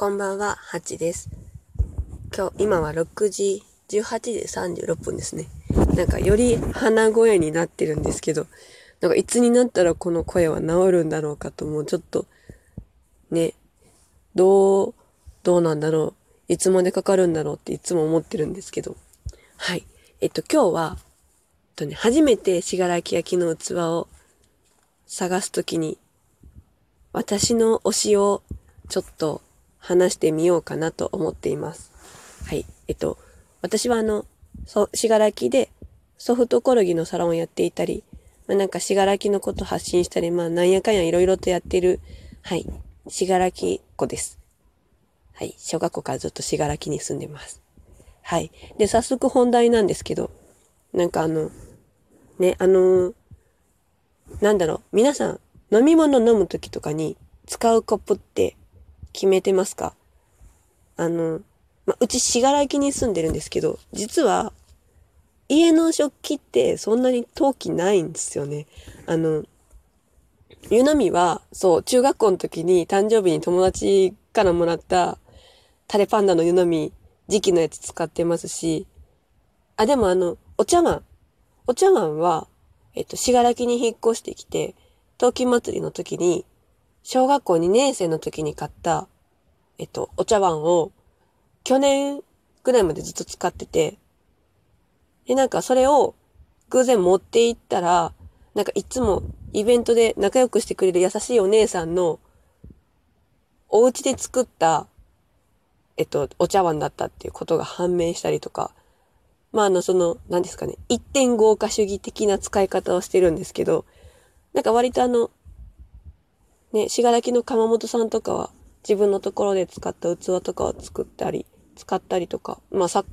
こんばんは、ハチです。今日、今は6時、18時36分ですね。なんか、より鼻声になってるんですけど、なんか、いつになったらこの声は治るんだろうかと、もうちょっと、ね、どう、どうなんだろう。いつまでかかるんだろうっていつも思ってるんですけど。はい。えっと、今日は、えっとね、初めて信楽焼の器を探すときに、私の推しをちょっと話してみようかなと思っています。はい。えっと、私はあの、そ、しがらきでソフトコロギのサロンをやっていたり、まあ、なんかしがらきのこと発信したり、まあなんやかんやいろいろとやってる、はい、しがらき子です。はい。小学校からずっとしがらきに住んでます。はい。で、早速本題なんですけど、なんかあの、ね、あのなんだろう、皆さん、飲み物飲むときとかに使うコップって決めてますか？あの、まうちしがらきに住んでるんですけど、実は、家の食器ってそんなに陶器ないんですよね。あの、湯飲みは、そう、中学校の時に誕生日に友達からもらったタレパンダの湯飲み、時期のやつ使ってますし、あ、でもあの、お茶碗。お茶碗は、えっと、しがらきに引っ越してきて、陶器祭りの時に、小学校2年生の時に買った、えっと、お茶碗を、去年ぐらいまでずっと使ってて、で、なんかそれを偶然持って行ったら、なんかいつもイベントで仲良くしてくれる優しいお姉さんの、お家で作った、えっと、お茶碗だったっていうことが判明したりとか、まあ、あの、その、何ですかね、一点豪華主義的な使い方をしてるんですけど、なんか割とあの、ね、しがらきの鎌本さんとかは、自分のところで使った器とかを作ったり、使ったりとか、まあ、さ、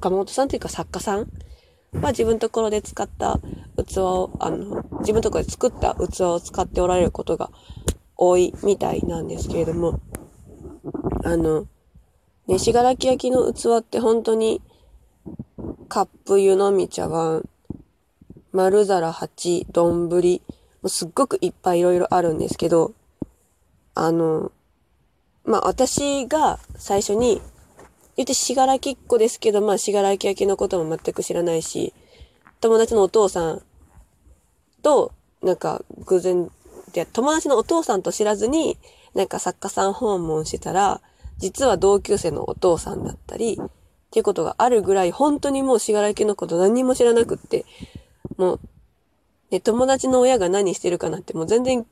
鎌本さんというか作家さん？は自分のところで使った器を、あの、自分のところで作った器を使っておられることが多いみたいなんですけれども、あの、ね、しがらき焼きの器って本当に、カップ湯飲み茶碗、丸皿八、丼、すっごくいっぱいいろいろあるんですけど、あの、まあ、私が最初に、言ってしがらきっ子ですけど、まあ、しがらき焼きのことも全く知らないし、友達のお父さんと、なんか、偶然で、友達のお父さんと知らずに、なんか作家さん訪問してたら、実は同級生のお父さんだったり、っていうことがあるぐらい、本当にもうしがらきのこと何にも知らなくって、もう、ね、友達の親が何してるかなってもう全然、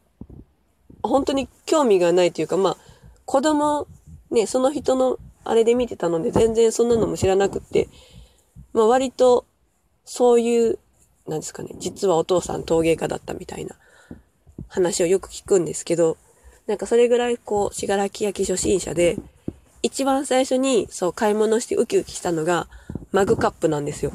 本当に興味がないというか、まあ、子供、ね、その人のあれで見てたので全然そんなのも知らなくって、まあ割と、そういう、なんですかね、実はお父さん陶芸家だったみたいな話をよく聞くんですけど、なんかそれぐらいこう、しがらき焼き初心者で、一番最初にそう買い物してウキウキしたのがマグカップなんですよ。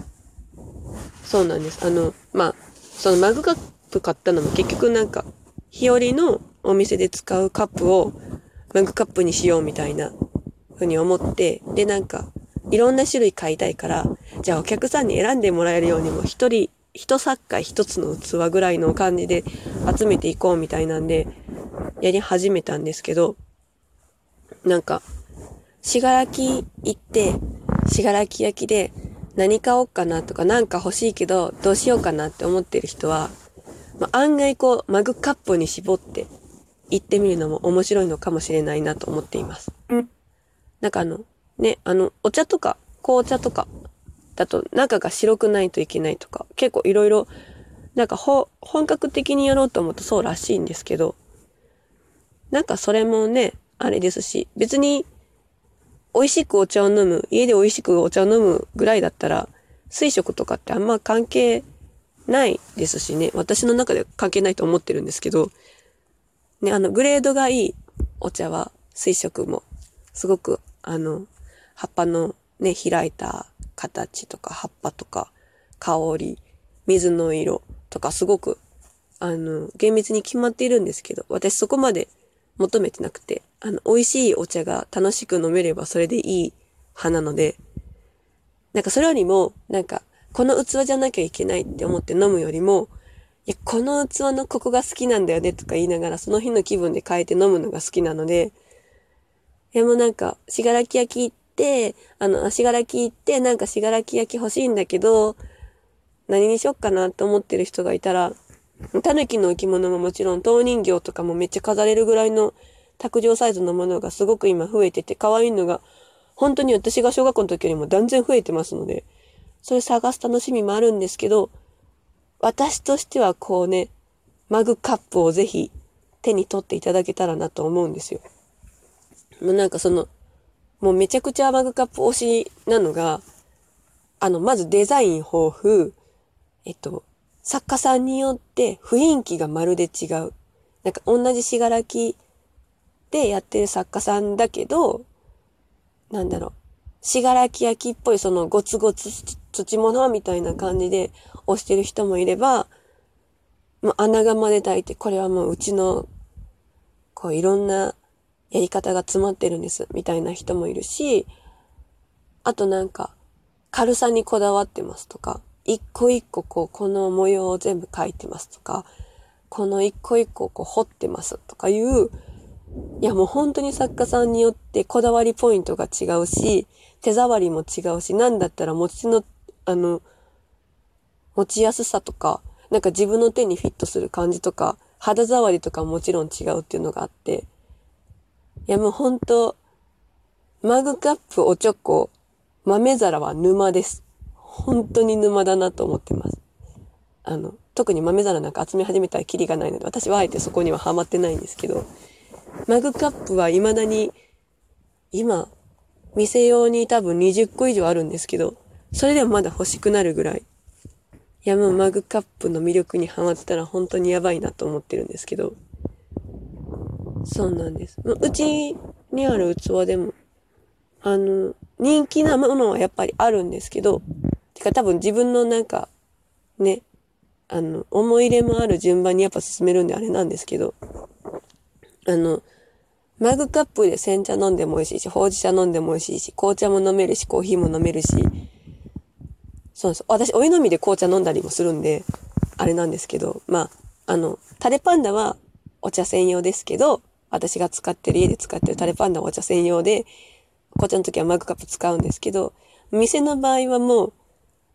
そうなんです。あの、まあ、そのマグカップ買ったのも結局なんか、日和のお店で使うカップをマグカップにしようみたいなふうに思って、でなんか、いろんな種類買いたいから、じゃあお客さんに選んでもらえるようにも一人、一作家一つの器ぐらいの感じで集めていこうみたいなんで、やり始めたんですけど、なんか、しがらき行って、しがらき焼きで何買おうかなとかなんか欲しいけどどうしようかなって思ってる人は、まあ、案外こうマグカップに絞って行ってみるのも面白いのかもしれないなと思っています。なんかあの、ね、あの、お茶とか紅茶とかだと中が白くないといけないとか結構いろいろなんか本格的にやろうと思うとそうらしいんですけど、なんかそれもね、あれですし、別に美味しくお茶を飲む、家で美味しくお茶を飲むぐらいだったら、水食とかってあんま関係ないですしね、私の中では関係ないと思ってるんですけど、ね、あの、グレードがいいお茶は水食も、すごく、あの、葉っぱのね、開いた形とか、葉っぱとか、香り、水の色とか、すごく、あの、厳密に決まっているんですけど、私そこまで求めてなくて、あの、美味しいお茶が楽しく飲めればそれでいい派なので、なんかそれよりも、なんか、この器じゃなきゃいけないって思って飲むよりも、いや、この器のここが好きなんだよねとか言いながら、その日の気分で変えて飲むのが好きなので、いやもうなんか、しがらき焼き行って、あの、しがらき行って、なんかしがらき焼き欲しいんだけど、何にしよっかなって思ってる人がいたら、タヌキの置物ももちろん、陶人形とかもめっちゃ飾れるぐらいの卓上サイズのものがすごく今増えてて、可愛いのが、本当に私が小学校の時よりも断然増えてますので、それ探す楽しみもあるんですけど、私としてはこうね、マグカップをぜひ手に取っていただけたらなと思うんですよ。もうなんかその、もうめちゃくちゃマグカップ推しなのが、あの、まずデザイン豊富、えっと、作家さんによって雰囲気がまるで違う。なんか同じしがらきでやってる作家さんだけど、なんだろう。しがらき焼きっぽいそのゴツゴツ土物みたいな感じで押してる人もいれば、もう穴窯で炊いて、これはもううちの、こういろんなやり方が詰まってるんです、みたいな人もいるし、あとなんか、軽さにこだわってますとか、一個一個こう、この模様を全部描いてますとか、この一個一個こう彫ってますとかいう、いやもう本当に作家さんによってこだわりポイントが違うし、手触りも違うし、なんだったら持ちの、あの、持ちやすさとか、なんか自分の手にフィットする感じとか、肌触りとかもちろん違うっていうのがあって、いやもうほんと、マグカップ、おちょこ、豆皿は沼です。本当に沼だなと思ってます。あの、特に豆皿なんか集め始めたらキリがないので、私はあえてそこにはハマってないんですけど、マグカップは未だに、今、店用に多分20個以上あるんですけど、それでもまだ欲しくなるぐらい。いやもうマグカップの魅力にハマってたら本当にやばいなと思ってるんですけど。そうなんです。うちにある器でも、あの、人気なものはやっぱりあるんですけど、てか多分自分のなんか、ね、あの、思い入れもある順番にやっぱ進めるんであれなんですけど、あの、マグカップで煎茶飲んでも美味しいし、ほうじ茶飲んでも美味しいし、紅茶も飲めるし、コーヒーも飲めるし、そうです。私、お湯飲みで紅茶飲んだりもするんで、あれなんですけど、まあ、あの、タレパンダはお茶専用ですけど、私が使ってる、家で使ってるタレパンダはお茶専用で、紅茶の時はマグカップ使うんですけど、店の場合はもう、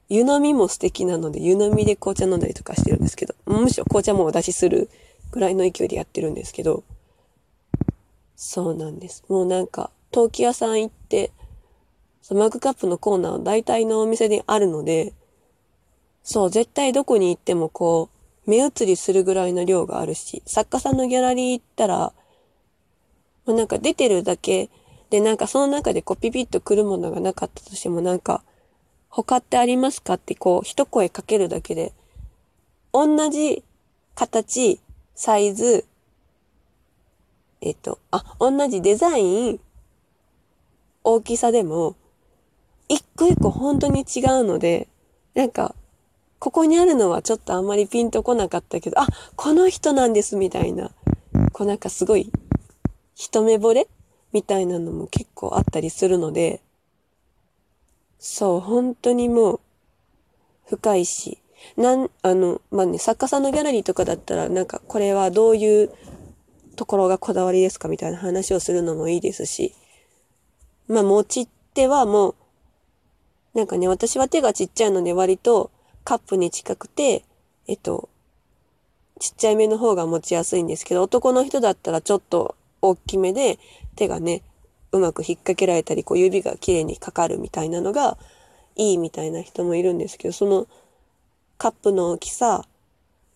湯飲みも素敵なので、湯飲みで紅茶飲んだりとかしてるんですけど、むしろ紅茶もお出しするぐらいの勢いでやってるんですけど、そうなんです。もうなんか、陶器屋さん行って、マグカップのコーナーは大体のお店であるので、そう、絶対どこに行ってもこう、目移りするぐらいの量があるし、作家さんのギャラリー行ったら、まあ、なんか出てるだけで、なんかその中でこうピピッと来るものがなかったとしてもなんか、他ってありますかってこう一声かけるだけで、同じ形、サイズ、えっと、あ、同じデザイン、大きさでも、一個一個本当に違うので、なんか、ここにあるのはちょっとあんまりピンとこなかったけど、あ、この人なんですみたいな、こうなんかすごい一目惚れみたいなのも結構あったりするので、そう、本当にもう、深いし、なん、あの、まあね、作家さんのギャラリーとかだったら、なんか、これはどういうところがこだわりですかみたいな話をするのもいいですし、まあ、持ちってはもう、なんかね、私は手がちっちゃいので割とカップに近くて、えっと、ちっちゃい目の方が持ちやすいんですけど、男の人だったらちょっと大きめで、手がね、うまく引っ掛けられたり、こう指が綺麗にかかるみたいなのがいいみたいな人もいるんですけど、そのカップの大きさ、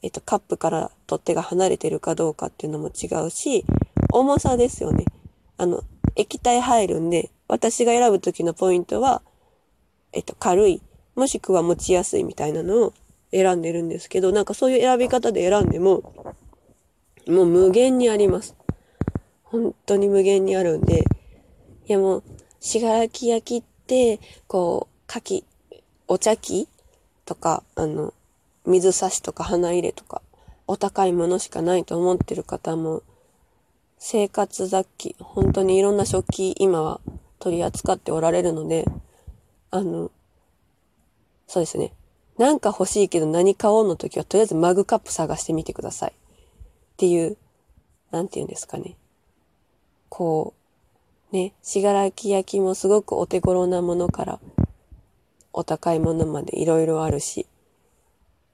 えっと、カップから取っ手が離れてるかどうかっていうのも違うし、重さですよね。あの、液体入るんで、私が選ぶ時のポイントは、えっと、軽い、もしくは持ちやすいみたいなのを選んでるんですけど、なんかそういう選び方で選んでも、もう無限にあります。本当に無限にあるんで、いやもう、しがらき焼きって、こう、かき、お茶器とか、あの、水差しとか花入れとか、お高いものしかないと思ってる方も、生活雑器、本当にいろんな食器、今は取り扱っておられるので、あの、そうですね。なんか欲しいけど何買おうの時は、とりあえずマグカップ探してみてください。っていう、なんて言うんですかね。こう、ね、しがらき焼きもすごくお手頃なものからお高いものまでいろいろあるし、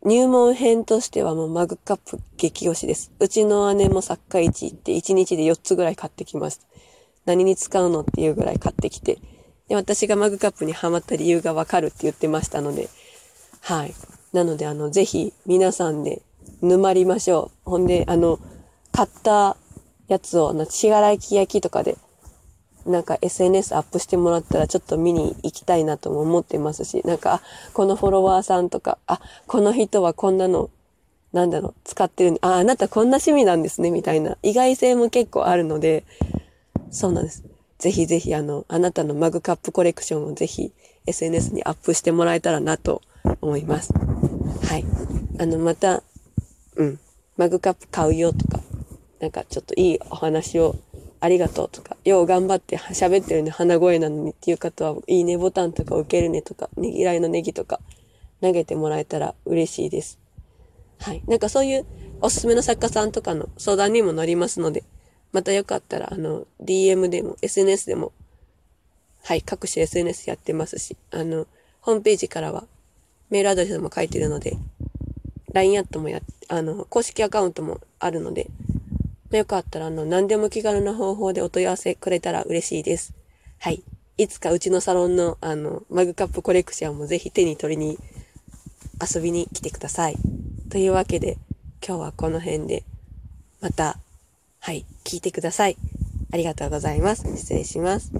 入門編としてはもうマグカップ激推しです。うちの姉もサッカー市行って1日で4つぐらい買ってきます。何に使うのっていうぐらい買ってきて、で、私がマグカップにハマった理由がわかるって言ってましたので、はい。なので、あの、ぜひ皆さんで沼りましょう。ほんで、あの、買ったやつを、な、しがらき焼きとかで、なんか SNS アップしてもらったらちょっと見に行きたいなとも思ってますし、なんか、あ、このフォロワーさんとか、あ、この人はこんなの、なんだろう、使ってるあ、あなたこんな趣味なんですね、みたいな意外性も結構あるので、そうなんです。ぜひぜひあの、あなたのマグカップコレクションをぜひ SNS にアップしてもらえたらなと思います。はい。あの、また、うん、マグカップ買うよとか、なんかちょっといいお話をありがとうとか、よう頑張って喋ってるね、鼻声なのにっていう方は、いいねボタンとか受けるねとか、ねぎらいのネギとか投げてもらえたら嬉しいです。はい。なんかそういうおすすめの作家さんとかの相談にも乗りますので、またよかったら、あの、DM でも、SNS でも、はい、各種 SNS やってますし、あの、ホームページからは、メールアドレスも書いてるので、LINE アットもや、あの、公式アカウントもあるので、よかったら、あの、何でも気軽な方法でお問い合わせくれたら嬉しいです。はい。いつかうちのサロンの、あの、マグカップコレクションもぜひ手に取りに遊びに来てください。というわけで、今日はこの辺で、またはい、聞いてください。ありがとうございます。失礼します。